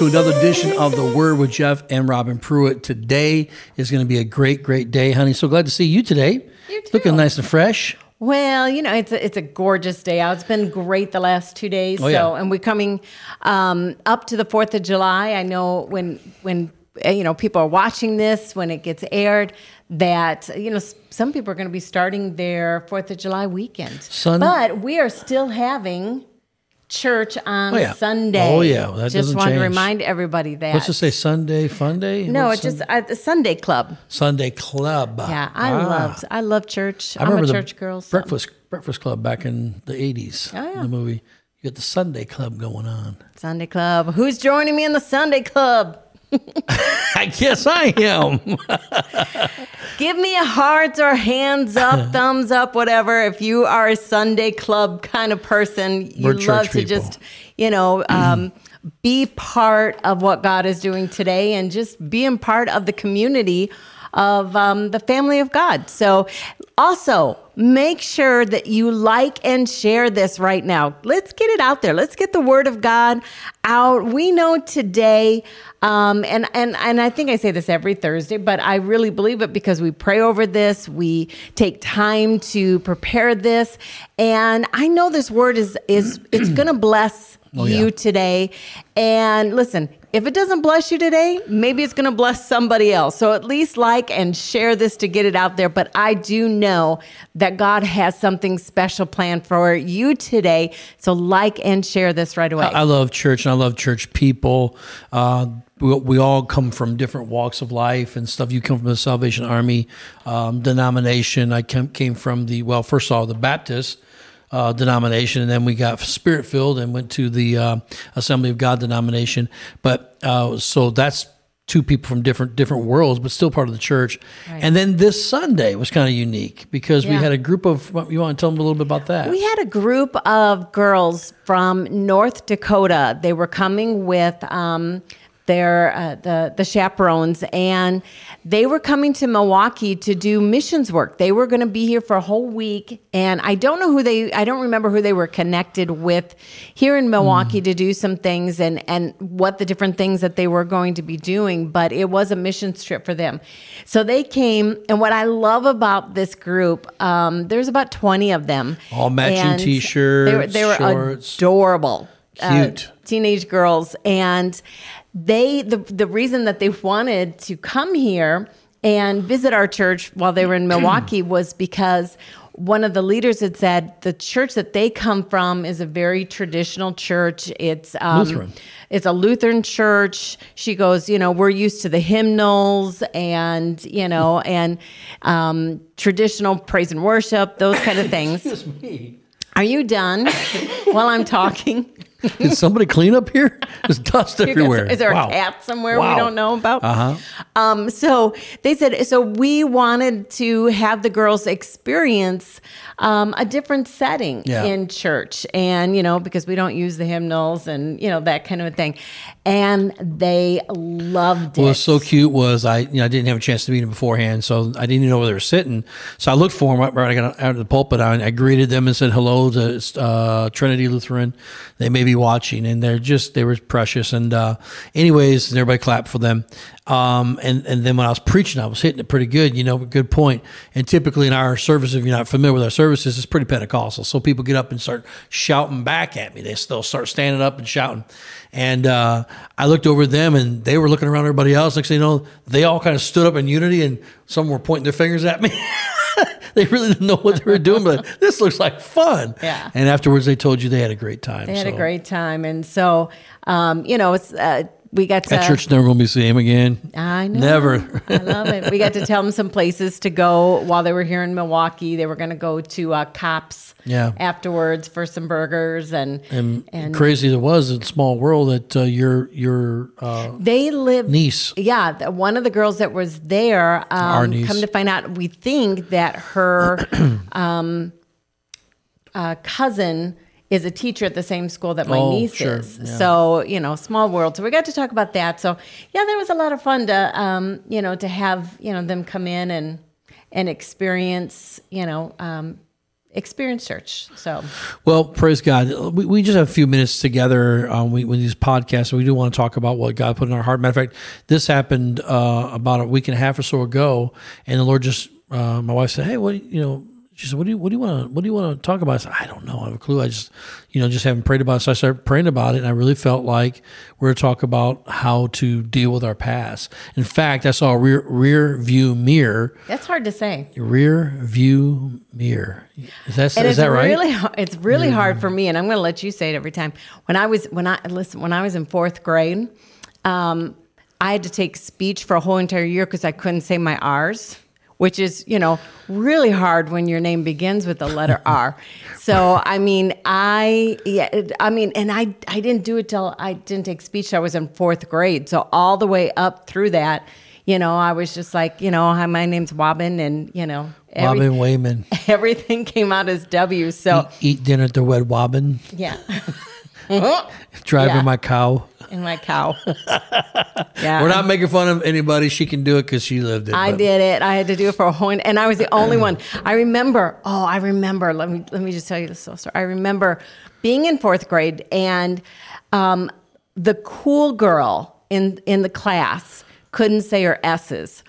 to another edition of The Word with Jeff and Robin Pruitt. Today is going to be a great, great day, honey. So glad to see you today. You too. Looking nice and fresh. Well, you know, it's a, it's a gorgeous day out. It's been great the last two days. Oh, yeah. So, and we're coming um, up to the Fourth of July. I know when when uh, you know people are watching this when it gets aired that you know some people are going to be starting their Fourth of July weekend. Sun- but we are still having church on Oh, yeah. Sunday. Oh, yeah. Well, that just want to remind everybody that. What's it say? Sunday Fun Day? no, What's it's just uh, the Sunday Club. Sunday Club. Yeah, I Ah. love I love church. I I'm a church girl. so- Breakfast Breakfast Club back in the eighties. Oh, yeah. The movie. You got the Sunday Club going on. Sunday Club. Who's joining me in the Sunday Club? I guess I am. Give me a heart or hands up, thumbs up, whatever. If you are a Sunday Club kind of person, you We're love to people. just, you know, um, be part of what God is doing today and just being part of the community of um, the family of God. So, also make sure that you like and share this right now. Let's get it out there. Let's get the word of God out. We know today, um, and and and I think I say this every Thursday, but I really believe it because we pray over this. We take time to prepare this, and I know this word is is it's going to bless Oh, yeah. you today. And listen, if it doesn't bless you today, maybe it's going to bless somebody else. So at least like and share this to get it out there. But I do know that God has something special planned for you today. So like and share this right away. I love church and I love church people. Uh, we, we all come from different walks of life and stuff. You come from the Salvation Army um, denomination. I came, came from the, well, first of all, the Baptist uh, denomination, and then we got spirit filled and went to the uh, Assembly of God denomination. But uh, so that's two people from different different worlds, but still part of the church. And then this Sunday was kind of unique because we had a group of. You want to tell them a little bit about that? We had a group of girls from North Dakota. They were coming with um, their uh, the the chaperones, and they were coming to Milwaukee to do missions work. They were going to be here for a whole week, and I don't know who they. I don't remember who they were connected with here in Milwaukee to do some things, and and what the different things that they were going to be doing. But it was a missions trip for them, so they came. And what I love about this group, um, there's about twenty of them, All matching t-shirts, They were, they were shorts. adorable, uh, Cute. teenage girls, and they the the reason that they wanted to come here and visit our church while they were in Milwaukee was because one of the leaders had said the church that they come from is a very traditional church. It's um, Lutheran. It's a Lutheran church. She goes, you know, we're used to the hymnals and you know and um, traditional praise and worship, those kind of things. Just me. Are you done while I'm talking? Did somebody clean up here? There's dust everywhere. Is there Wow. a cat somewhere Wow. we don't know about? Uh-huh. Um, so they said, so we wanted to have the girls experience um, a different setting Yeah. in church. And, you know, because we don't use the hymnals and, you know, that kind of a thing. And they loved it. What was so cute was I, you know, I didn't have a chance to meet them beforehand, so I didn't even know where they were sitting. So I looked for them right I got out of the pulpit. I, I greeted them and said hello to uh, Trinity Lutheran. They may be watching, and they're just they were precious. And uh, anyways, everybody clapped for them. Um, and and then when I was preaching, I was hitting it pretty good. You know, good point. And typically in our service, if you're not familiar with our services, it's pretty Pentecostal. So people get up and start shouting back at me. They still start standing up and shouting. And uh, I looked over at them, and they were looking around everybody else. Next thing you know, they all kind of stood up in unity, and some were pointing their fingers at me. they really didn't know what they were doing, but this looks like fun. Yeah. And afterwards, they told you they had a great time. they had a great time. And so, um, you know, it's, uh, we got to. That church never going to be the same again. I know. Never. I love it. We got to tell them some places to go while they were here in Milwaukee. They were going to go to uh, Kopp's Yeah. afterwards for some burgers and And, crazy as it was, in a small world, that uh, your your uh, they live niece. Yeah, one of the girls that was there. Our Um, niece. come to find out, we think that her um, uh, cousin is a teacher at the same school that my Oh, niece sure, is. yeah. So you know, small world. So we got to talk about that. So yeah, that was a lot of fun to um, you know to have you know them come in and and experience you know um, experience church. So, Well, praise God. We, we just have a few minutes together um, we, with these podcasts. We do want to talk about what God put in our heart. Matter of fact, this happened uh, about a week and a half or so ago, and the Lord just, uh, my wife said, "Hey, what you know?" She said, "What do you what do you want to what do you want to talk about?" I said, "I don't know. I have a clue. I just you know just haven't prayed about it." So I started praying about it, and I really felt like we are talk about how to deal with our past. In fact, I saw a rear rear view mirror. that's hard to say. Rear view mirror. Is that And is it's that right? really it's really hard for me, and I'm going to let you say it every time. When I was when I listen when I was in fourth grade, um, I had to take speech for a whole entire year because I couldn't say my R's, which is you know really hard when your name begins with the letter R. So I mean I yeah I mean and I I didn't do it till I didn't take speech. I was in fourth grade, so all the way up through that. You know, I was just like, you know, hi, my name's Wobbin, and you know, every- Robin Wayman. everything came out as W. So Eat dinner at the Red Wobbin. yeah, Driving Yeah. my cow. And my cow. Yeah, We're not making fun of anybody. She can do it because she lived it. I but- did it. I had to do it for a whole, and I was the only one. I remember. Oh, I remember. Let me let me just tell you this story. I remember being in fourth grade, and um, the cool girl in in the class couldn't say her s's.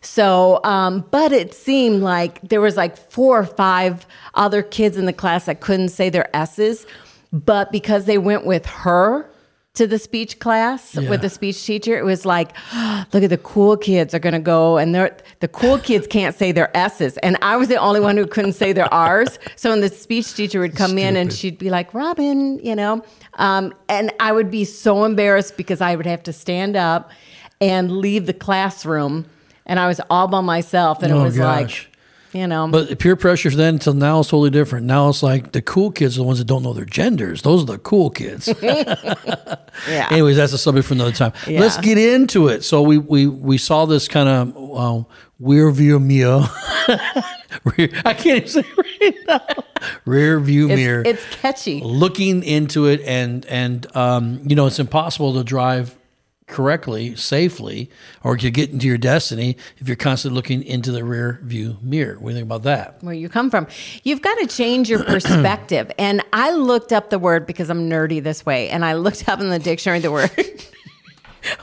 So, um, but it seemed like there was like four or five other kids in the class that couldn't say their s's, but because they went with her to the speech class Yeah. with the speech teacher, it was like, look at the cool kids are gonna go, and they're the cool kids can't say their s's, and I was the only one who couldn't say their r's. So when the speech teacher would come in and she'd be like, Robin, you know, um, and I would be so embarrassed because I would have to stand up and leave the classroom, and I was all by myself, and it Oh, was gosh. like, you know, But peer pressure then until now is totally different. Now it's like the cool kids are the ones that don't know their genders. Those are the cool kids. yeah. Anyways, that's a subject for another time. Yeah. Let's get into it. So we we we saw this kind of uh, rear view mirror. I can't even say right now. Rear view mirror. It's, it's catchy. looking into it and and um, you know it's impossible to drive correctly safely or to get into your destiny if you're constantly looking into the rear view mirror what do you think about that where you come from. You've got to change your perspective. and I looked up the word because I'm nerdy this way, and I looked up in the dictionary the word.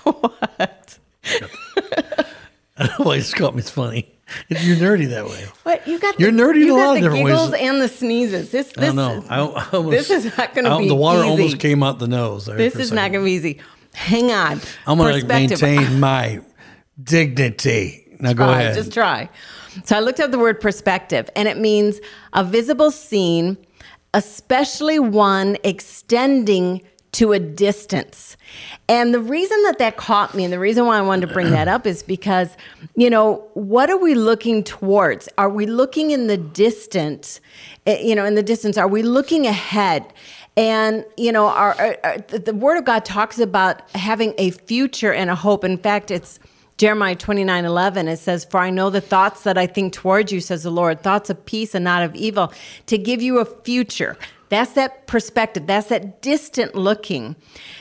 what? I don't know why it's caught me it's funny you're nerdy that way What you got? You're the, nerdy in you a lot of the different ways. giggles and the sneezes. This I don't know I, I almost, this is not gonna I- be the water easy. almost came out the nose this is not going to be easy. Hang on. I'm going to maintain my dignity now go try, ahead Just try. So I looked up the word perspective, and it means a visible scene, especially one extending to a distance. And the reason that that caught me, and the reason why I wanted to bring that up is because, you know, what are we looking towards? Are we looking in the distance? eh, You know, in the distance, are we looking ahead? And you know, our, our, the Word of God talks about having a future and a hope. In fact, it's Jeremiah 29 11, it says, For I know the thoughts that I think towards you, says the Lord, thoughts of peace and not of evil, to give you a future. That's that perspective. That's that distant looking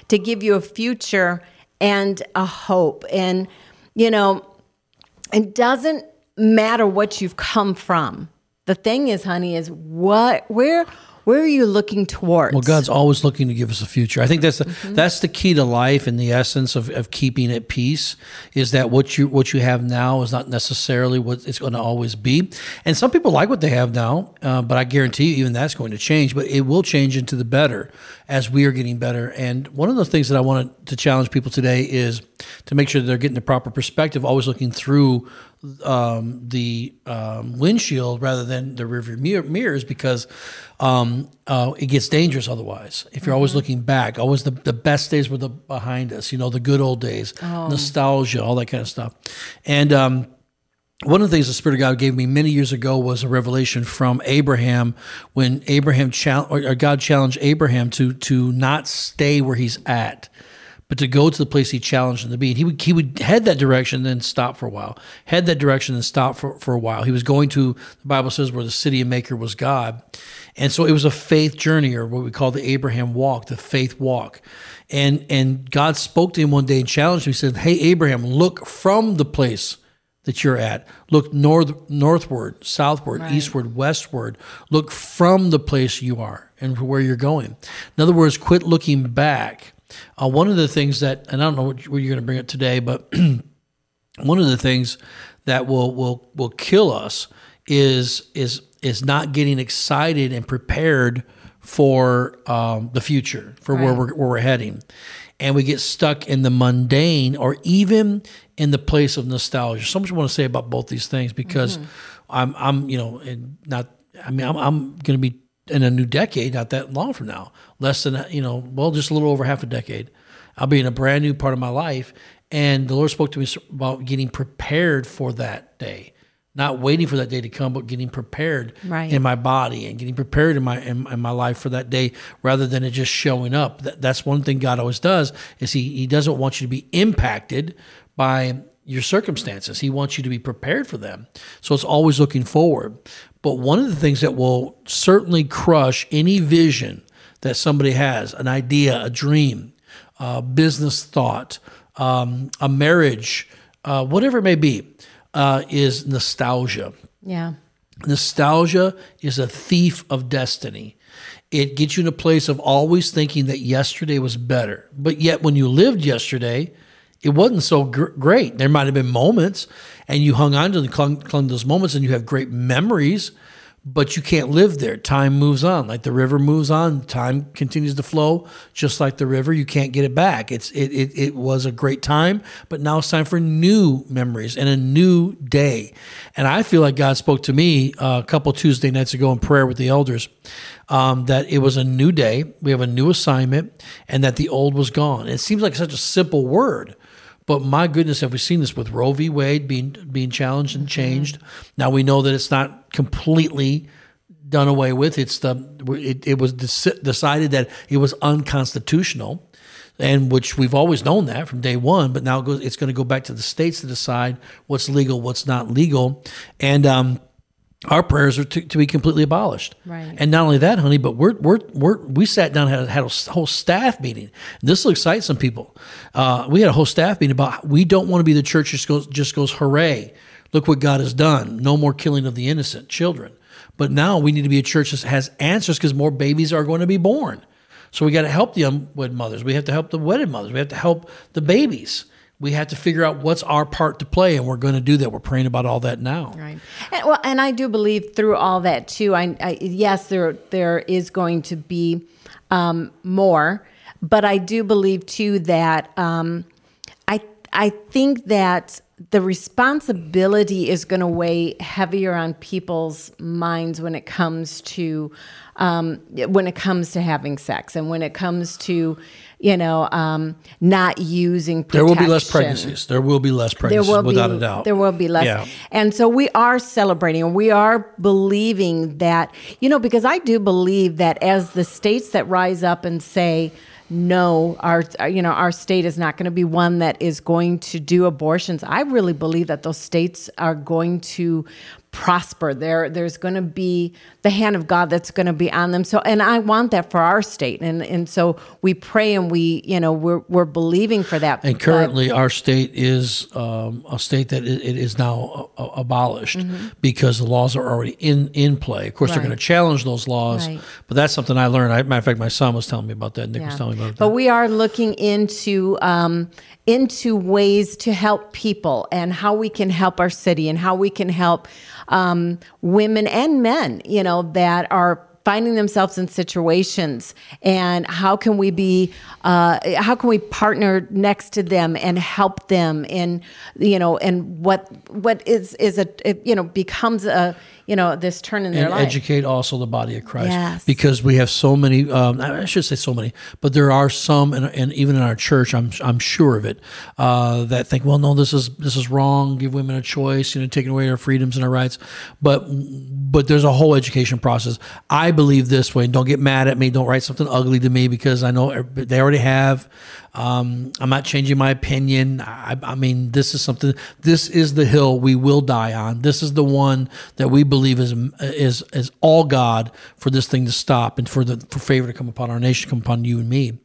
to give you a future and a hope. And, you know, it doesn't matter what you've come from. The thing is, honey, is what, where, where are you looking towards? Well, God's always looking to give us a future. I think that's the, Mm-hmm. that's the key to life and the essence of, of keeping at peace is that what you what you have now is not necessarily what it's going to always be. And some people like what they have now, uh, but I guarantee you, even that's going to change. But it will change into the better as we are getting better. And one of the things that I wanted to challenge people today is to make sure that they're getting the proper perspective, always looking through um, the um, windshield rather than the rearview mirror, mirrors because um, uh, it gets dangerous otherwise. If you're always looking back, always the, the best days were the behind us, you know, the good old days, nostalgia, all that kind of stuff. And um, one of the things the Spirit of God gave me many years ago was a revelation from Abraham when Abraham chal- or God challenged Abraham to to not stay where he's at, but to go to the place he challenged him to be. And he would he would head that direction, then stop for a while, head that direction, and stop for, for a while. He was going to the Bible says where the city and maker was God, and so it was a faith journey or what we call the Abraham walk, the faith walk. And and God spoke to him one day and challenged him. He said, "Hey Abraham, look from the place." that you're at. Look north, northward, southward, Right. eastward, westward. Look from the place you are and where you're going. In other words, quit looking back. Uh, one of the things that, and I don't know what, what you're going to bring up today, but one of the things that will will will kill us is is is not getting excited and prepared for um, the future for where we're where we're heading, and we get stuck in the mundane or even in the place of nostalgia. So much I want to say about both these things because I'm I'm you know and not I mean I'm I'm going to be in a new decade not that long from now less than you know well just a little over half a decade I'll be in a brand new part of my life. And the Lord spoke to me about getting prepared for that day, not waiting for that day to come, but getting prepared Right. in my body and getting prepared in my in, in my life for that day, rather than it just showing up. That, that's one thing God always does is he he doesn't want you to be impacted by your circumstances. He wants you to be prepared for them. So it's always looking forward. But one of the things that will certainly crush any vision that somebody has, an idea, a dream, uh, business thought, um, a marriage, uh, whatever it may be, uh, is nostalgia. Yeah. Nostalgia is a thief of destiny. It gets you in a place of always thinking that yesterday was better. But yet, when you lived yesterday, it wasn't so gr- great. There might have been moments, and you hung on to and clung, clung to those moments, and you have great memories, but you can't live there. Time moves on. Like the river moves on, time continues to flow, just like the river. You can't get it back. It's it, it, it was a great time, but now it's time for new memories and a new day. And I feel like God spoke to me uh, a couple Tuesday nights ago in prayer with the elders um, that it was a new day. We have a new assignment, and that the old was gone. It seems like such a simple word. But my goodness, have we seen this with Roe v. Wade being being challenged and changed? Now we know that it's not completely done away with. It's the it, it was deci- decided that it was unconstitutional, and which we've always known that from day one. But now it goes, it's going to go back to the states to decide what's legal, what's not legal, and um, our prayers are to, to be completely abolished. Right. And not only that, honey, but we're we're, we're we sat down and had, had a whole staff meeting. This will excite some people. Uh, we had a whole staff meeting about we don't want to be the church that just goes just goes hooray, look what God has done. No more killing of the innocent children. But now we need to be a church that has answers because more babies are going to be born. So we got to help the unwed mothers. We have to help the wedded mothers. We have to help the babies. We have to figure out what's our part to play, and we're going to do that. We're praying about all that now. Right. And, well, and I do believe through all that too. I, I yes, there there is going to be um, more, but I do believe too that um, I I think that the responsibility is going to weigh heavier on people's minds when it comes to um, when it comes to having sex and when it comes to you know um, not using protection. There will be less pregnancies. There will be less There pregnancies, will without be, a doubt. There will be less. Yeah. And so we are celebrating and we are believing that, you know, because I do believe that as the states that rise up and say, no, our you know our state is not going to be one that is going to do abortions. I really believe that those states are going to prosper. There there's going to be the hand of God that's going to be on them. So and I want that for our state. And and so we pray and we you know we're we're believing for that. And currently, our state is um, a state that it, it is now uh, abolished because the laws are already in, in play. Of course, they're Mm-hmm. Going to challenge those laws, Right. but that's something I learned. I, matter of fact, my son was telling me about that. Nick was telling me about But that. But we are looking into um, into ways to help people and how we can help our city and how we can help um, women and men, you know, that are finding themselves in situations. And how can we be uh, how can we partner next to them and help them in you know and what what is is a you know becomes a you know this turn in their and life educate also the body of Christ. Yes. Because we have so many, um, I should say so many, but there are some, and, and even in our church, I'm I'm sure of it, uh, that think, well, no, this is this is wrong. Give women a choice, you know, taking away our freedoms and our rights. But but there's a whole education process. I believe this way. Don't get mad at me. Don't write something ugly to me because I know they already have. Um, I'm not changing my opinion. I, I mean, this is something. This is the hill we will die on. This is the one that we believe is is is all God for this thing to stop and for the for favor to come upon our nation, come upon you and me.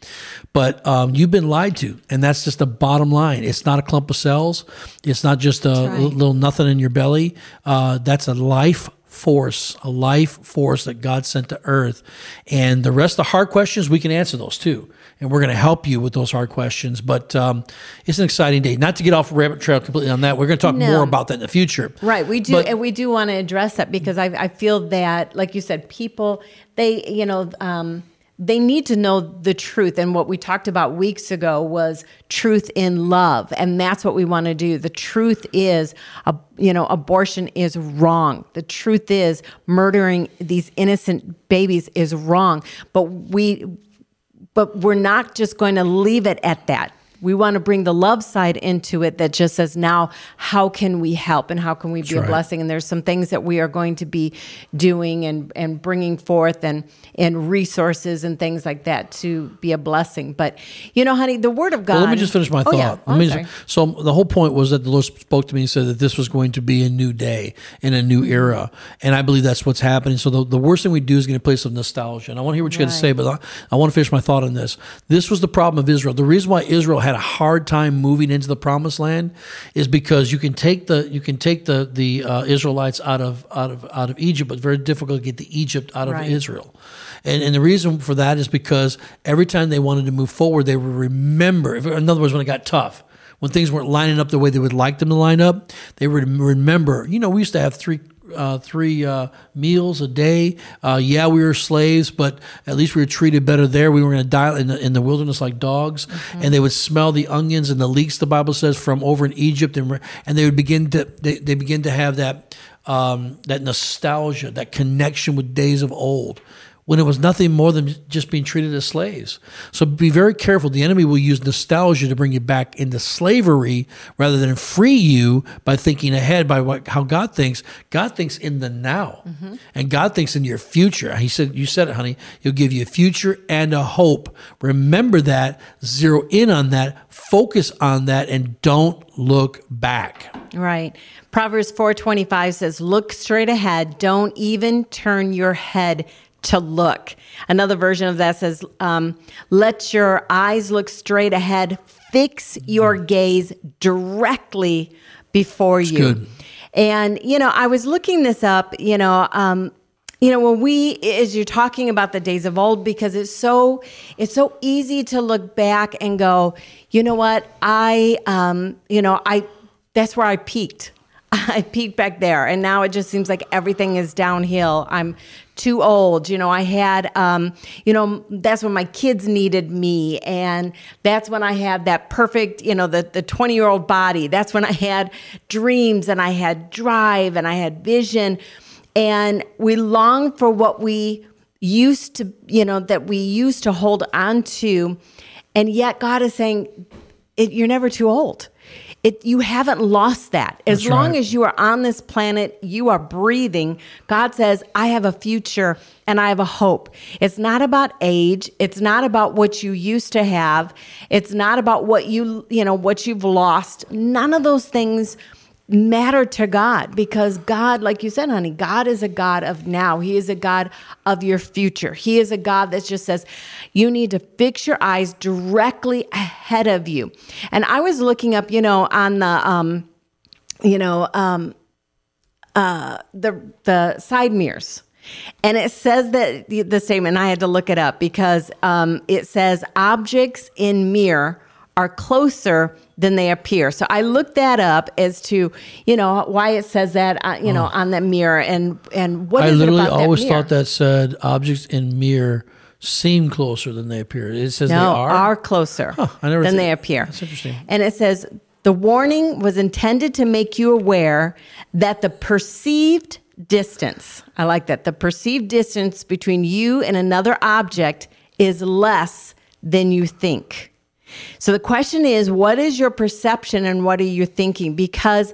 But um, you've been lied to, and that's just the bottom line. It's not a clump of cells. It's not just a right. little nothing in your belly. Uh, that's a life force, a life force that God sent to earth. And the rest of the hard questions, we can answer those too. And we're going to help you with those hard questions. But um, it's an exciting day. Not to get off rabbit trail completely on that. We're going to talk No. more about that in the future. Right. We do, But- and we do want to address that because I, I feel that, like you said, people they, you know, um, they need to know the truth. And what we talked about weeks ago was truth in love, and that's what we want to do. The truth is, you know, abortion is wrong. The truth is, murdering these innocent babies is wrong. But we but we're not just going to leave it at that. We want to bring the love side into it that just says, now, how can we help and how can we be a right. blessing? And there's some things that we are going to be doing and, and bringing forth and, and resources and things like that to be a blessing. But, you know, honey, the word of God. Well, let me just finish my Oh, thought. yeah. Oh, just- so the whole point was that the Lord spoke to me and said that this was going to be a new day and a new Mm-hmm. era, and I believe that's what's happening. So the, the worst thing we do is get a place of nostalgia. And I want to hear what you got to say, but I, I want to finish my thought on this. This was the problem of Israel. The reason why Israel had a hard time moving into the Promised Land is because you can take the you can take the the uh, Israelites out of out of out of Egypt, but it's very difficult to get the Egypt out of Right. Israel. And, and the reason for that is because every time they wanted to move forward, they would remember. In other words, when it got tough, when things weren't lining up the way they would like them to line up, they would remember. You know, we used to have three. Uh, three uh, meals a day. Uh, yeah, we were slaves, but at least we were treated better there. We were going to die in the, in the wilderness like dogs, and they would smell the onions and the leeks. The Bible says from over in Egypt, and and they would begin to they, they begin to have that um, that nostalgia, that connection with days of old when it was nothing more than just being treated as slaves. So be very careful. The enemy will use nostalgia to bring you back into slavery rather than free you by thinking ahead by what, how God thinks. God thinks in the now, mm-hmm. and God thinks in your future. He said, "You said it, honey. He'll give you a future and a hope. Remember that. Zero in on that. Focus on that, and don't look back." Right. Proverbs 4:25 says, "Look straight ahead, don't even turn your head to look." Another version of that says, um, "Let your eyes look straight ahead, fix your gaze directly before you." good. And you know, I was looking this up, you know, um, you know, when we as you're talking about the days of old, because it's so it's so easy to look back and go, you know what, I um, you know, I that's where I peaked. I peaked back there, and now it just seems like everything is downhill. I'm too old. You know, I had, um, you know, that's when my kids needed me, and that's when I had that perfect, you know, the the 20 year old body. That's when I had dreams, and I had drive, and I had vision, and we long for what we used to, you know, that we used to hold on to, and yet God is saying, it, you're never too old. It, you haven't lost that. As That's long right. as you are on this planet, you are breathing. God says, I have a future and I have a hope. It's not about age. It's not about what you used to have. It's not about what you, you know, what you've lost. None of those things matter to God because God, like you said, honey, God is a God of now. He is a God of your future. He is a God that just says, you need to fix your eyes directly ahead of you. And I was looking up, you know, on the, um, you know, um, uh, the the side mirrors. And it says that the, the statement, I had to look it up because um, it says objects in mirror are closer than they appear. So I looked that up as to, you know, why it says that, uh, you know, on that mirror and and what I is literally it about always that thought that said objects in mirror seem closer than they appear. It says no, they are. are closer never than thi- they appear. That's interesting. And it says the warning was intended to make you aware that the perceived distance, I like that, the perceived distance between you and another object is less than you think. So the question is, what is your perception and what are you thinking? Because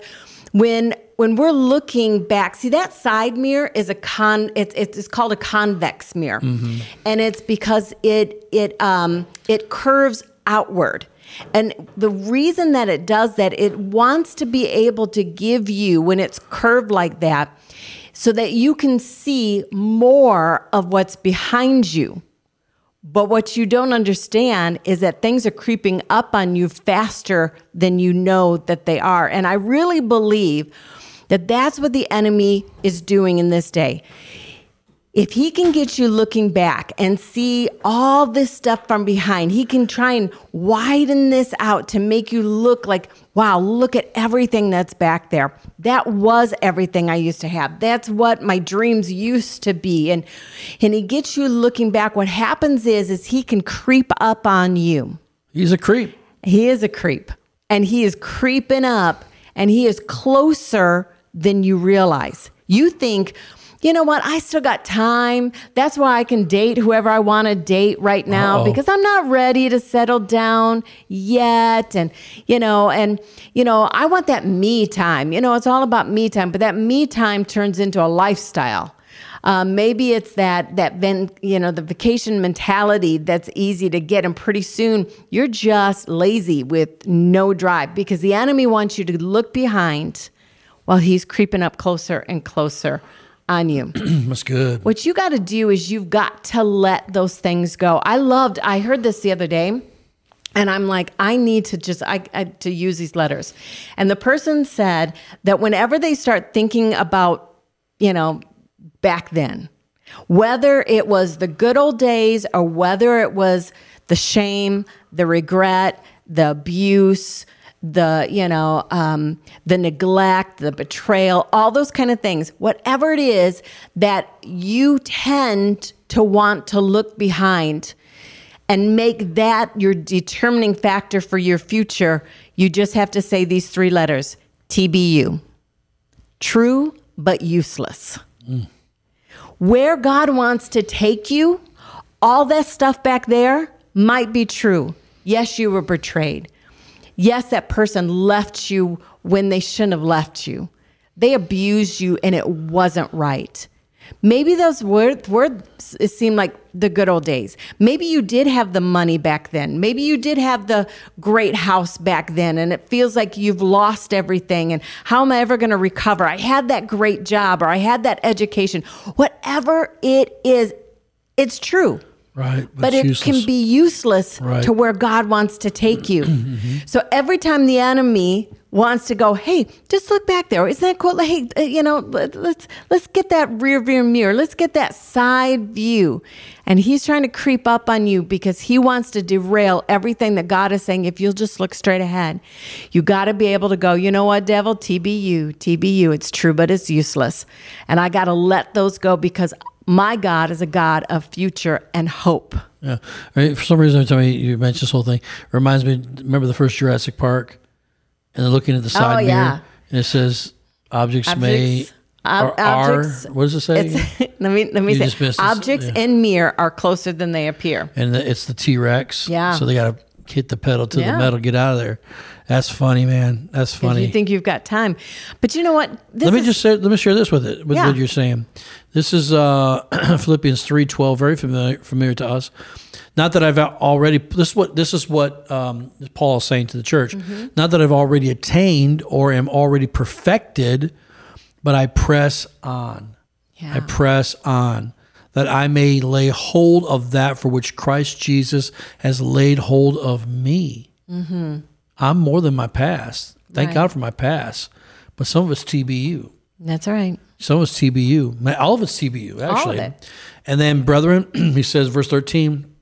when when we're looking back, see that side mirror is a con. It's it's called a convex mirror, and it's because it it um it curves outward. And the reason that it does that, it wants to be able to give you, when it's curved like that, so that you can see more of what's behind you. But what you don't understand is that things are creeping up on you faster than you know that they are. And I really believe that that's what the enemy is doing in this day if he can get you looking back and see all this stuff from behind, he can try and widen this out to make you look like, wow, look at everything that's back there. That was everything I used to have. That's what my dreams used to be. And and he gets you looking back. What happens is is he can creep up on you. He's a creep. He is a creep. And he is creeping up and he is closer than you realize. You think you know what? I still got time. That's why I can date whoever I want to date right now Uh-oh. because I'm not ready to settle down yet. And, you know, and, you know, I want that me time. You know, it's all about me time, but that me time turns into a lifestyle. Um, maybe it's that that then you know the vacation mentality that's easy to get, and pretty soon you're just lazy with no drive because the enemy wants you to look behind while he's creeping up closer and closer on you. That's good. What you got to do is you've got to let those things go. I loved, I heard this the other day. And I'm like, I need to just I, I to use these letters. And the person said that whenever they start thinking about, you know, back then, whether it was the good old days or whether it was the shame, the regret, the abuse, the you know um, the neglect the betrayal all those kind of things. Whatever it is that you tend to want to look behind and make that your determining factor for your future you just have to say these three letters tbu true but useless. Where god wants to take you all that stuff back there might be true. Yes you were betrayed Yes, that person left you when they shouldn't have left you. They abused you and it wasn't right. Maybe those words, words seem like the good old days. Maybe you did have the money back then. Maybe you did have the great house back then, and it feels like you've lost everything. And how am I ever going to recover? I had that great job or I had that education. Whatever it is, it's true Right. but it useless. can be useless Right. to where God wants to take you. So every time the enemy wants to go, hey, just look back there. Isn't that cool? Hey, uh, you know, let, let's let's get that rear view mirror. Let's get that side view. And he's trying to creep up on you because he wants to derail everything that God is saying. If you'll just look straight ahead, you got to be able to go. You know what, devil? TBU, TBU. It's true, but it's useless. And I got to let those go because my God is a God of future and hope. Yeah. For some reason, every time you mention this whole thing, it reminds me. Remember the first Jurassic Park, and they're looking at the oh, side Oh, mirror, yeah. and it says objects, may Objects- ob- or are. objects- What does it say? Let me let me You say objects yeah. in mirror are closer than they appear. and the, it's the T Rex. Yeah. So they got to hit the pedal to Yeah. the metal, get out of there. That's funny, man. That's funny. you think you've got time, but you know what? This let me is- just say, let me share this with it with Yeah. what you're saying. This is uh, Philippians three twelve, very familiar familiar to us. Not that I've already this is what this is what um, Paul is saying to the church. Mm-hmm. Not that I've already attained or am already perfected, but I press on. Yeah. I press on that I may lay hold of that for which Christ Jesus has laid hold of me. Mm-hmm. I'm more than my past. Thank Right. God for my past, but some of it's TBU. That's all right. Some of it's TBU. All of it's TBU, actually. it. And then, brethren, he says, verse 13,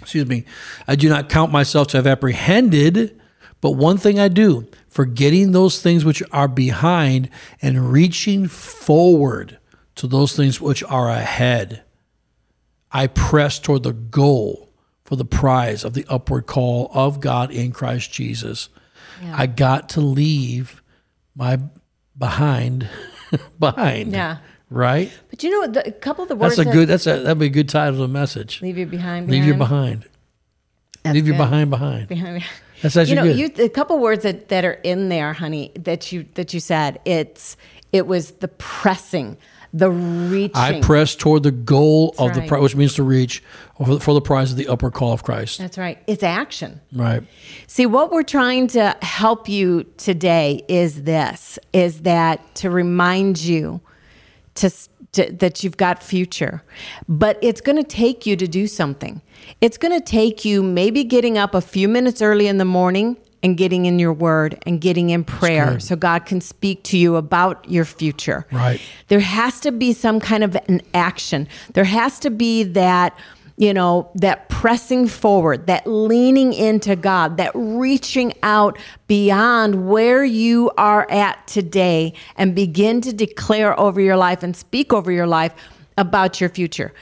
excuse me, I do not count myself to have apprehended, but one thing I do, forgetting those things which are behind and reaching forward to those things which are ahead. I press toward the goal for the prize of the upward call of God in Christ Jesus. I got to leave my behind behind. Yeah. Right? But you know what? The, a couple of the words That's a good that's a that'd be a good title to the message. leave you behind. Leave your behind. behind. That's Leave your good. behind behind. behind. That's actually you know, good. you a couple words that, that are in there, honey, that you that you said. It's it was the pressing, the reaching. I press toward the goal of the prize, which means to reach for the, for the prize of the upper call of Christ. That's right. It's action. Right. See, what we're trying to help you today is this is that to remind you to, to that you've got future. But it's going to take you to do something. It's going to take you maybe getting up a few minutes early in the morning and getting in your word and getting in prayer so God can speak to you about your future. Right. There has to be some kind of an action. There has to be that, you know, that pressing forward, that leaning into God, that reaching out beyond where you are at today and begin to declare over your life and speak over your life about your future.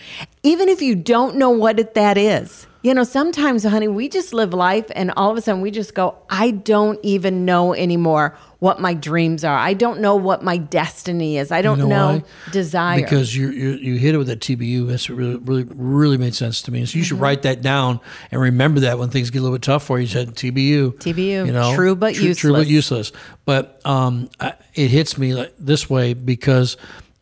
Even if you don't know what it, that is. You know, sometimes, honey, we just live life and all of a sudden we just go, I don't even know anymore what my dreams are. I don't know what my destiny is. I don't You know, why? desire. Because you you you hit it with that TBU. That's really really really made sense to me. So you Mm-hmm. should write that down and remember that when things get a little bit tough for you. You said TBU. TBU, You know, true but True but useless. useless. But um, I, it hits me like this way because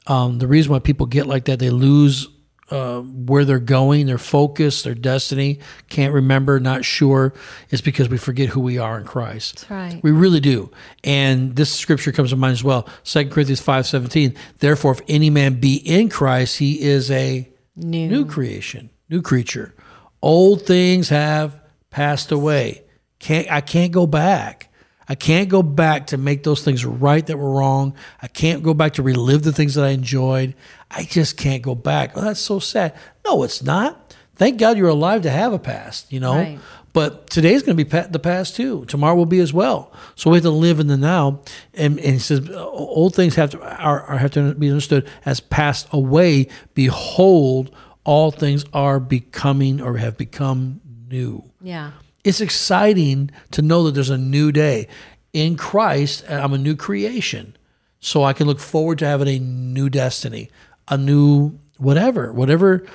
um, the reason why people get like that, they lose. Uh, where they're going, their focus, their destiny, can't remember, not sure, It's because we forget who we are in Christ. That's right. We really do. And this scripture comes to mind as well. Second Corinthians 5:17. Therefore, if any man be in Christ, he is a New. new creation, new creature. Old things have passed away. Can't I can't go back. I can't go back to make those things right that were wrong. I can't go back to relive the things that I enjoyed. I just can't go back. Oh, that's so sad. No, it's not. Thank God you're alive to have a past, you know? Right. But today's going to be the past too. Tomorrow will be as well. So we have to live in the now. And, and he says, old things have to are, are have to be understood as passed away. Behold, all things are becoming or have become new. yeah. It's exciting to know that there's a new day in Christ. I'm a new creation, so I can look forward to having a new destiny, a new whatever, whatever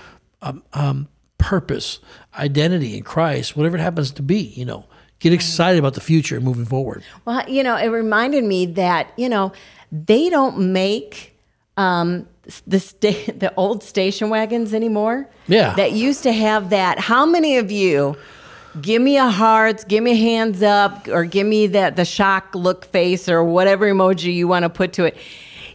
um, um, purpose, identity in Christ, whatever it happens to be. You know, get excited about the future and moving forward. Well, you know, it reminded me that you know they don't make um, the sta- the old station wagons anymore. Yeah. that used to have that. How many of you? Give me a hearts, give me hands up, or give me that the shock look face or whatever emoji you want to put to it.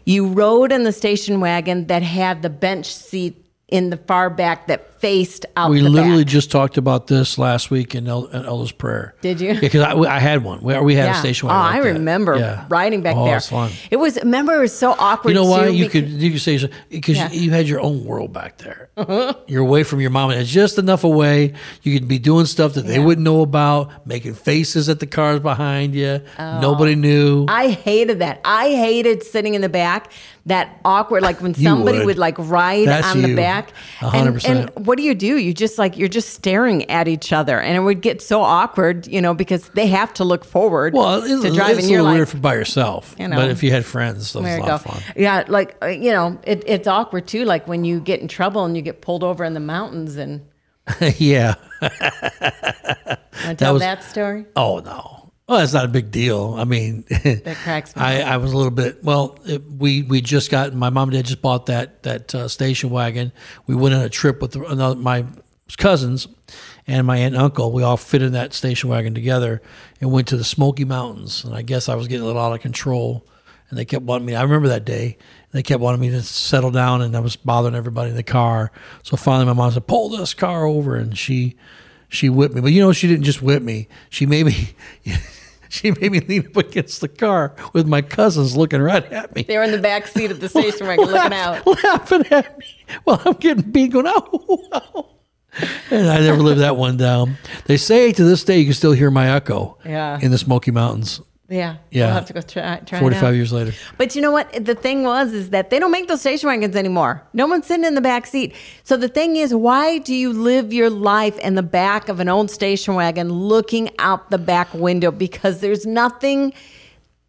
You rode in the station wagon that had the bench seat in the far back that faced out. We literally back. just talked about this last week in, El- in Elder's Prayer. Did you? Because I, I had one. We, we had a station Oh, wagon. I that. remember Yeah. riding back oh, there. It's fun. It was. Remember, it was so awkward. You know why too, you because- could you could say because Yeah. you had your own world back there. Uh-huh. You're away from your mom, and it's just enough away. You could be doing stuff that they wouldn't know about, making faces at the cars behind you. Nobody oh. knew. Oh. I hated that. I hated sitting in the back. That awkward, like when somebody would. would. like ride That's on the you. Back. Hundred And, percent. and what do you do? You just like you're just staring at each other, and it would get so awkward, you know, because they have to look forward well, it's, to it's drive, a little weird by yourself. You know. but if you had friends, that was a lot of fun. Yeah, like uh, you know, it, it's awkward too. Like when you get in trouble and you get pulled over in the mountains, and yeah. want to tell was- that story? Oh no. Well, it's not a big deal. I mean, That cracks me. I, I was a little bit well. It, we we just got my mom and dad just bought that that uh, station wagon. We went on a trip with another, my cousins and my aunt and uncle. We all fit in that station wagon together and went to the Smoky Mountains. And I guess I was getting a little out of control. And they kept wanting me. I remember that day. They kept wanting me to settle down, and I was bothering everybody in the car. So finally, my mom said, "Pull this car over," and she she whipped me. But you know, she didn't just whip me. She made me. She made me lean up against the car with my cousins looking right at me, They were in the back seat of the station wagon looking out. laughing at me while I'm getting beat, going, oh, "Oh!" oh." And I never lived that one down. They say to this day you can still hear my echo Yeah. in the Smoky Mountains. Yeah, Yeah. We'll have to go try. try it Forty-five out. years later. But you know what? The thing was is that they don't make those station wagons anymore. No one's sitting in the back seat. So the thing is, why do you live your life in the back of an old station wagon looking out the back window? Because there's nothing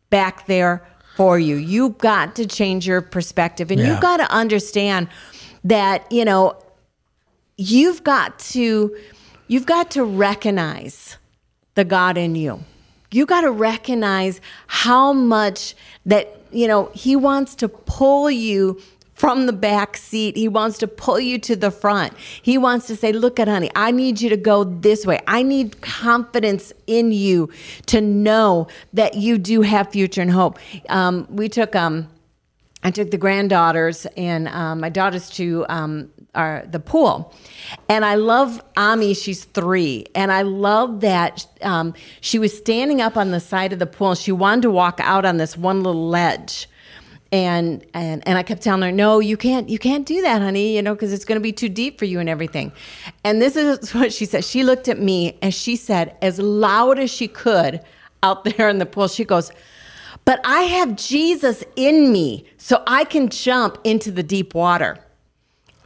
back there for you. You've got to change your perspective and Yeah. you've got to understand that, you know, you've got to you've got to recognize the God in you. You got to recognize how much that, you know, he wants to pull you from the back seat. He wants to pull you to the front. He wants to say, Look at honey, I need you to go this way. I need confidence in you to know that you do have future and hope. Um, we took, um, I took the granddaughters and um, my daughters to um, our, the pool. And I love Ami, she's three. And I love that um, she was standing up on the side of the pool. She wanted to walk out on this one little ledge and and and I kept telling her, "No, you can't you can't do that, honey, you know, because it's going to be too deep for you and everything." And this is what she said. She looked at me and she said as loud as she could out there in the pool. She goes, "But I have Jesus in me, so I can jump into the deep water."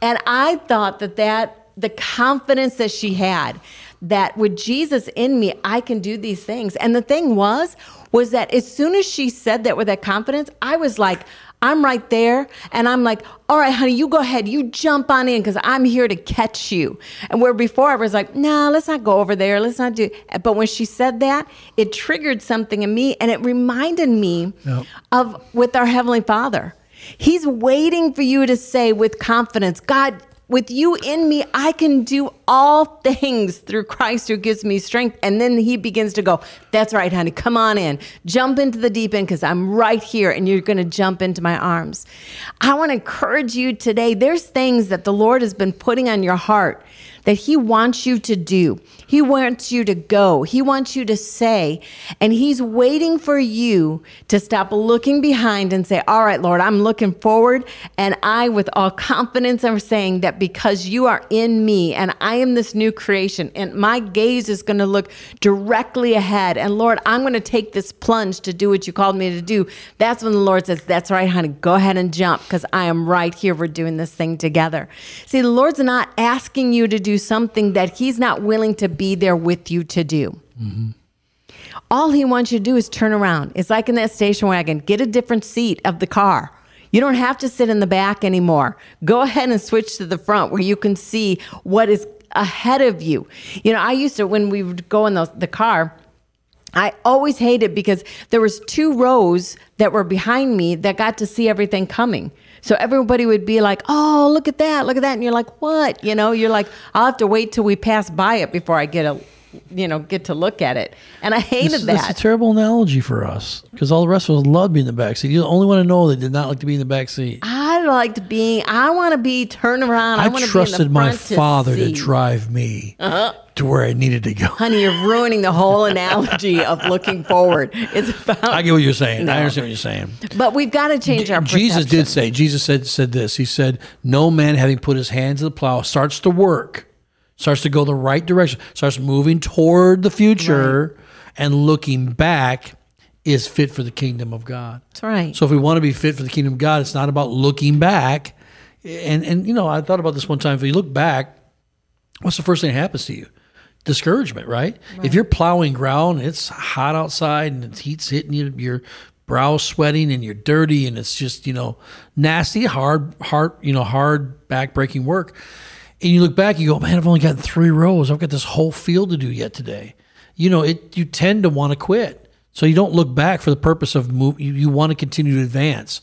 And I thought that that the confidence that she had that with Jesus in me, I can do these things. And the thing was, was that as soon as she said that with that confidence, I was like, I'm right there. And I'm like, all right, honey, you go ahead. You jump on in because I'm here to catch you. And where before I was like, nah, let's not go over there. Let's not do. But when she said that, it triggered something in me and it reminded me yep. of with our Heavenly Father. He's waiting for you to say with confidence, God, with you in me, I can do all things through Christ who gives me strength. And then he begins to go, That's right, honey, come on in. Jump into the deep end because I'm right here and you're going to jump into my arms. I want to encourage you today. There's things that the Lord has been putting on your heart that He wants you to do. He wants you to go. He wants you to say, and He's waiting for you to stop looking behind and say, All right, Lord, I'm looking forward. And I, with all confidence, am saying that because you are in me and I am this new creation, and my gaze is going to look directly ahead. And Lord, I'm going to take this plunge to do what you called me to do. That's when the Lord says, That's right, honey, go ahead and jump because I am right here. We're doing this thing together. See, the Lord's not asking you to do something that He's not willing to be there with you to do. Mm-hmm. All He wants you to do is turn around. It's like in that station wagon, get a different seat of the car. You don't have to sit in the back anymore. Go ahead and switch to the front where you can see what is ahead of you. You know, I used to, when we would go in the, the car, I always hated because there was two rows that were behind me that got to see everything coming. So everybody would be like, "Oh, look at that, look at that," and you're like, "What?" You know, you're like, "I'll have to wait till we pass by it before I get a, you know, get to look at it." And I hated this, that. That's a terrible analogy for us because all the rest of us love being in the back seat. You're the only want to know they did not like to be in the back seat. I liked being. I want to be turned around. I, I trusted my father to, to drive me. Uh-huh to where I needed to go. Honey, you're ruining the whole analogy of looking forward. It's about. I get what you're saying. No. I understand what you're saying. But we've got to change our. Jesus did say. Jesus said said this. He said, "No man having put his hands to the plow starts to work, starts to go the right direction, starts moving toward the future, right. and looking back." Is fit for the kingdom of God. That's right. So if we want to be fit for the kingdom of God, it's not about looking back. And and you know, I thought about this one time. If you look back, what's the first thing that happens to you? discouragement, right? right? If you're plowing ground, it's hot outside and the heat's hitting you, your brow sweating and you're dirty and it's just, you know, nasty, hard, hard, you know, hard back breaking work. And you look back, you go, man, I've only got three rows. I've got this whole field to do yet today. You know, it you tend to want to quit. So you don't look back for the purpose of move. You, you want to continue to advance.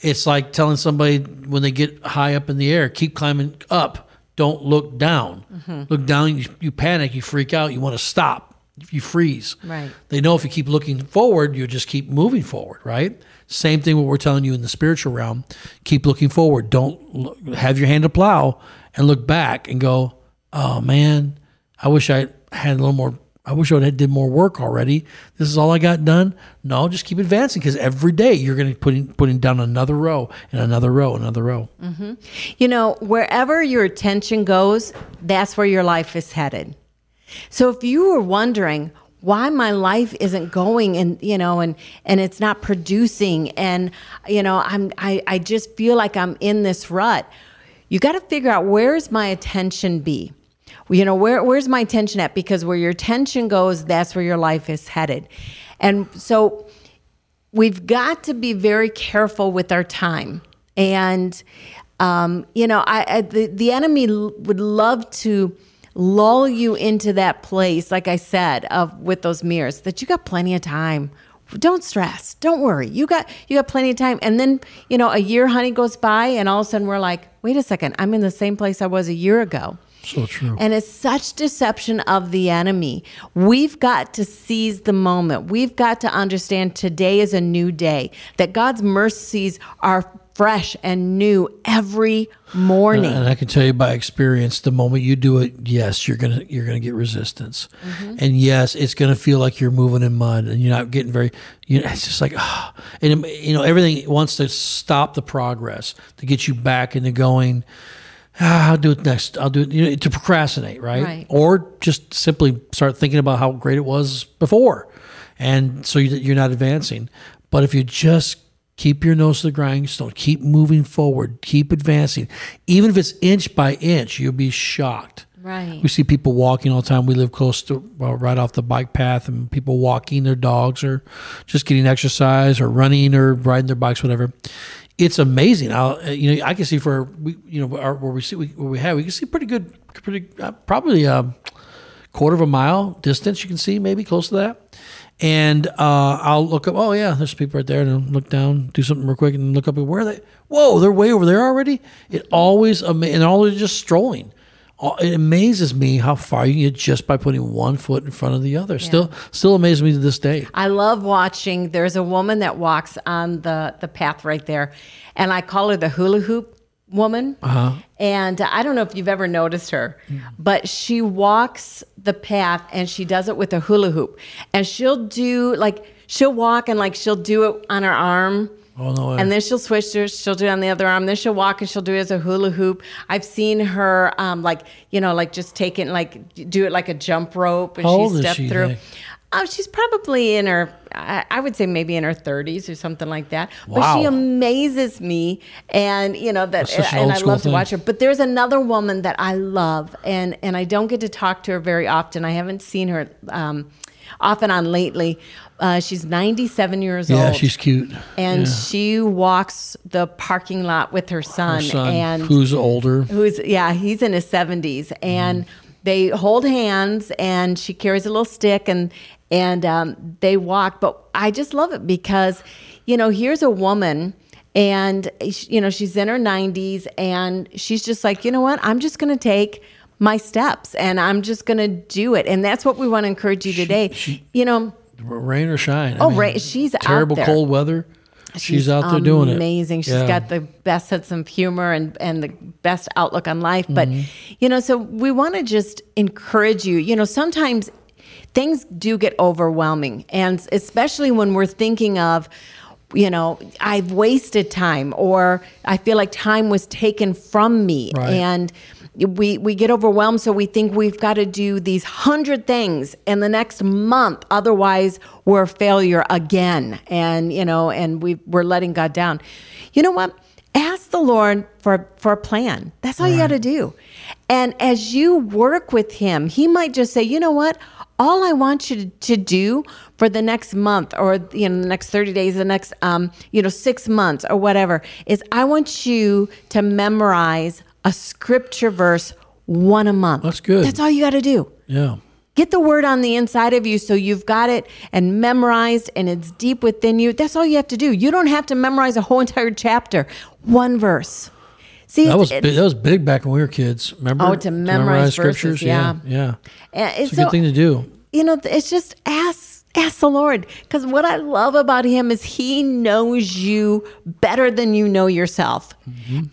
It's like telling somebody when they get high up in the air, keep climbing up don't look down. Mm-hmm. Look down, you, you, panic, you freak out, you want to stop, you freeze. Right. They know if you keep looking forward, you just keep moving forward, right? Same thing what we're telling you in the spiritual realm. Keep looking forward. Don't look, have your hand to plow and look back and go, oh man, I wish I had a little more I wish I had did more work already. This is all I got done. No, just keep advancing because every day you're going to putting putting down another row and another row, another row. Mm-hmm. You know, wherever your attention goes, that's where your life is headed. So if you were wondering why my life isn't going and you know and and it's not producing and you know I'm I, I just feel like I'm in this rut, you got to figure out where's my attention be you know where where's my attention at because where your attention goes that's where your life is headed and so we've got to be very careful with our time and um, you know I, I the, the enemy would love to lull you into that place like i said of with those mirrors that you got plenty of time don't stress. Don't worry. You got you got plenty of time. And then, you know, a year honey goes by and all of a sudden we're like, "Wait a second. I'm in the same place I was a year ago." So true. And it's such deception of the enemy. We've got to seize the moment. We've got to understand today is a new day, that God's mercies are fresh and new every morning. And I can tell you by experience, the moment you do it, yes, you're gonna you're gonna get resistance, Mm-hmm. and yes, it's gonna feel like you're moving in mud, and you're not getting very. You know, it's just like, ah, and you know, everything wants to stop the progress to get you back into going. Ah, I'll do it next. I'll do it. You know, to procrastinate, right? Right. Or just simply start thinking about how great it was before, and so you're not advancing. But if you just keep your nose to the grindstone, keep moving forward, keep advancing, even if it's inch by inch, you'll be shocked. Right. We see people walking all the time. We live close to well, right off the bike path, and people walking their dogs or just getting exercise or running or riding their bikes, whatever. It's amazing. I'll, uh, you know, I can see for we, you know, our, where we see we, where we have, we can see pretty good, pretty uh, probably a quarter of a mile distance. You can see maybe close to that. And uh, I'll look up. Oh yeah, there's people right there, and I'll look down, do something real quick, and look up. Where are they? Whoa, they're way over there already. It always ama- and all they're just strolling. It amazes me how far you can get just by putting one foot in front of the other. Still, still amazes me to this day. I love watching. There's a woman that walks on the the path right there, and I call her the hula hoop woman. Uh-huh. And I don't know if you've ever noticed her, but she walks the path and she does it with a hula hoop, and she'll do like she'll walk and like she'll do it on her arm. Oh no! way. And then she'll switch to she'll do it on the other arm. Then she'll walk and she'll do it as a hula hoop. I've seen her um, like you know like just take it like do it like a jump rope and How she old is step she, through. Nick? Oh, she's probably in her, I would say maybe in her 30s or something like that. Wow. But she amazes me, and you know that, That's such an and I love to watch her. But there's another woman that I love, and and I don't get to talk to her very often. I haven't seen her um, off and on lately. Uh, she's 97 years yeah, old. Yeah, she's cute. and Yeah. she walks the parking lot with her son, Her son, and who's older. who's yeah he's in his 70s and they hold hands and she carries a little stick and and um, they walk but i just love it because you know here's a woman and you know she's in her 90s and she's just like you know what i'm just going to take my steps and i'm just going to do it and that's what we want to encourage you today you know Rain or shine. I Oh, mean, rain- she's out terrible cold weather. She's, out there doing it. Amazing. She's Yeah. got the best sense of humor and, and the best outlook on life. But, Mm-hmm. you know, so we want to just encourage you. You know, sometimes things do get overwhelming. And especially when we're thinking of, you know, I've wasted time or I feel like time was taken from me. Right. And we we get overwhelmed so we think we've got to do these hundred things in the next month otherwise we're a failure again. And you know and we we're letting god down. You know what? Ask the lord for for a plan. That's all you got to do. And as you work with him he might just say you know what? All i want you to, to do for the next month or you know the next 30 days the next um, you know six months or whatever is i want you to memorize a scripture verse one a month That's good. that's all you got to do Yeah. Get the word on the inside of you so you've got it and memorized and it's deep within you. That's all you have to do. You don't have to memorize a whole entire chapter, one verse. See, That was big, that was big back when we were kids. Remember? Oh, to memorize verses, Yeah, yeah. yeah. and It's a good thing to do. you know, it's just ask ask the Lord because what I love about Him is He knows you better than you know yourself,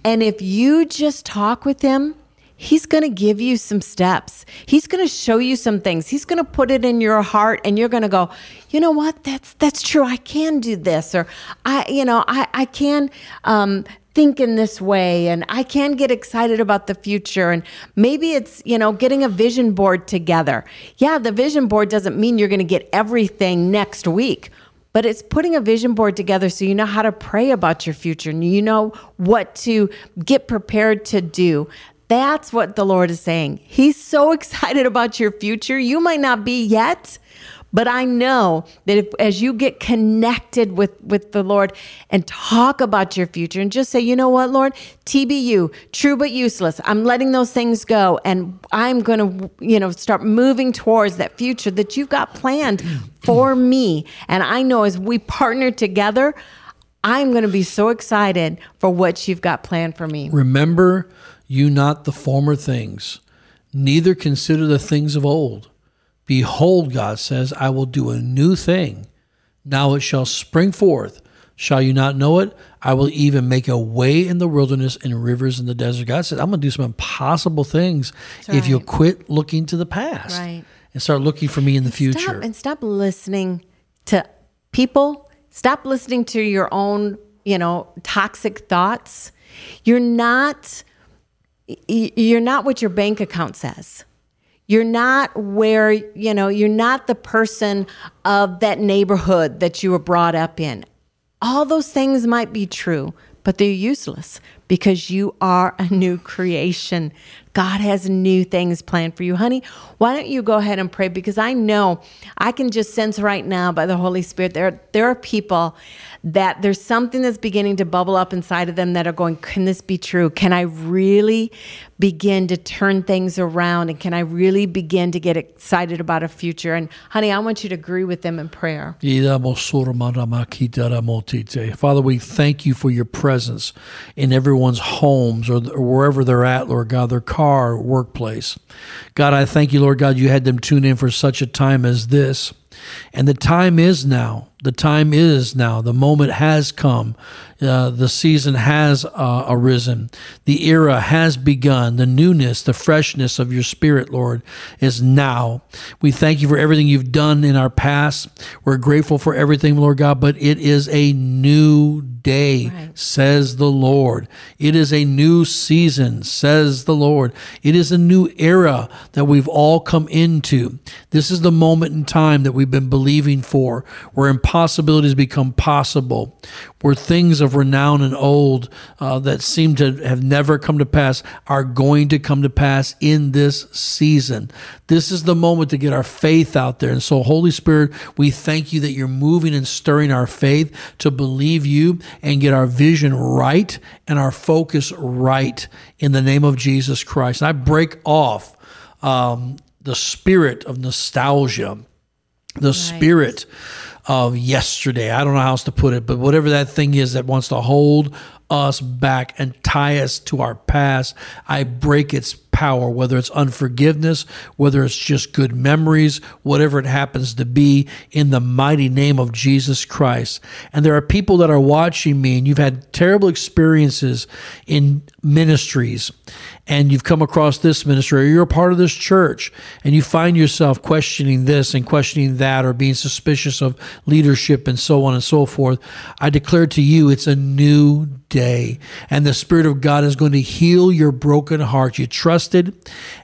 and if you just talk with Him. He's going to give you some steps. He's going to show you some things. He's going to put it in your heart and you're going to go, "You know what? That's that's true. I can do this or I you know, I I can um think in this way and I can get excited about the future and maybe it's, you know, getting a vision board together. Yeah, the vision board doesn't mean you're going to get everything next week, but it's putting a vision board together so you know how to pray about your future and you know what to get prepared to do. That's what the Lord is saying. He's so excited about your future. You might not be yet, But I know that if, as you get connected with, with the Lord and talk about your future and just say, you know what, Lord, TBU, true but useless, I'm letting those things go and I'm going to, you know, start moving towards that future that you've got planned for me. And I know as we partner together, I'm going to be so excited for what you've got planned for me. Remember you not the former things, neither consider the things of old. Behold, God says, I will do a new thing. Now it shall spring forth. Shall you not know it? I will even make a way in the wilderness and rivers in the desert. God says, I'm going to do some impossible things if you'll quit looking to the past Right. and start looking for me in the Stop future. and stop listening to people. Stop listening to your own, you know, toxic thoughts. You're not you're not what your bank account says. You're not where, you know, you're not the person of that neighborhood that you were brought up in. All those things might be true, but they're useless because you are a new creation. God has new things planned for you. Honey, why don't you go ahead and pray? Because I know I can just sense right now by the Holy Spirit there, there are people that there's something that's beginning to bubble up inside of them that are going, Can this be true? Can I really begin to turn things around? And can I really begin to get excited about a future? And honey, I want you to agree with them in prayer. Father, we thank you for your presence in everyone's homes or wherever they're at, Lord God, car, workplace. God, I thank you, Lord God, you had them tune in for such a time as this. And the time is now. The time is now. The moment has come. Uh, the season has uh, arisen. The era has begun. The newness, the freshness of your spirit, Lord, is now. We thank you for everything you've done in our past. We're grateful for everything, Lord God, but it is a new day, Right. says the Lord. It is a new season, says the Lord. It is a new era that we've all come into. This is the moment in time that we've been believing for, We're where impossibilities become possible, where things of renown and old uh, that seem to have never come to pass are going to come to pass in this season. This is the moment to get our faith out there. And so, Holy Spirit, we thank you that you're moving and stirring our faith to believe you and get our vision right and our focus right in the name of Jesus Christ. And I break off um, the spirit of nostalgia the spirit of yesterday. I don't know how else to put it, but whatever that thing is that wants to hold us back and tie us to our past, I break its power, whether it's unforgiveness, whether it's just good memories, whatever it happens to be, in the mighty name of Jesus Christ. And there are people that are watching me, and you've had terrible experiences in ministries, and you've come across this ministry, or you're a part of this church, and you find yourself questioning this and questioning that, or being suspicious of leadership and so on and so forth. I declare to you, it's a new day, and the Spirit of God is going to heal your broken heart. You trusted,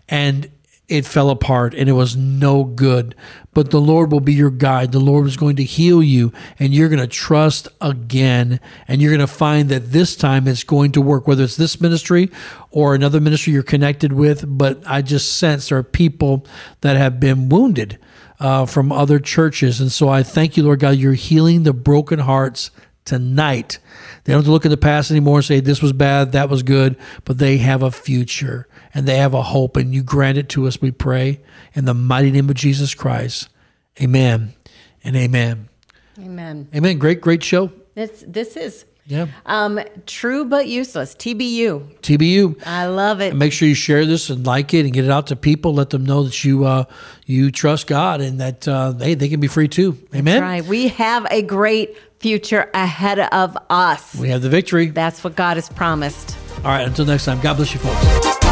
and it fell apart and it was no good. But the Lord will be your guide. The Lord is going to heal you and you're going to trust again. And you're going to find that this time it's going to work, whether it's this ministry or another ministry you're connected with. But I just sense there are people that have been wounded uh, from other churches. And so I thank you, Lord God, you're healing the broken hearts tonight. They don't have to look at the past anymore and say, this was bad, that was good, but they have a future and they have a hope, and you grant it to us, we pray, in the mighty name of Jesus Christ. Amen and amen. Amen. Amen. Great, great show. This this is Yeah. um true but useless. TBU. TBU. I love it. And make sure you share this and like it and get it out to people. Let them know that you uh, you trust God and that uh, hey they can be free too. Amen. Right. We have a great future ahead of us. We have the victory. That's what God has promised. All right. Until next time. God bless you, folks.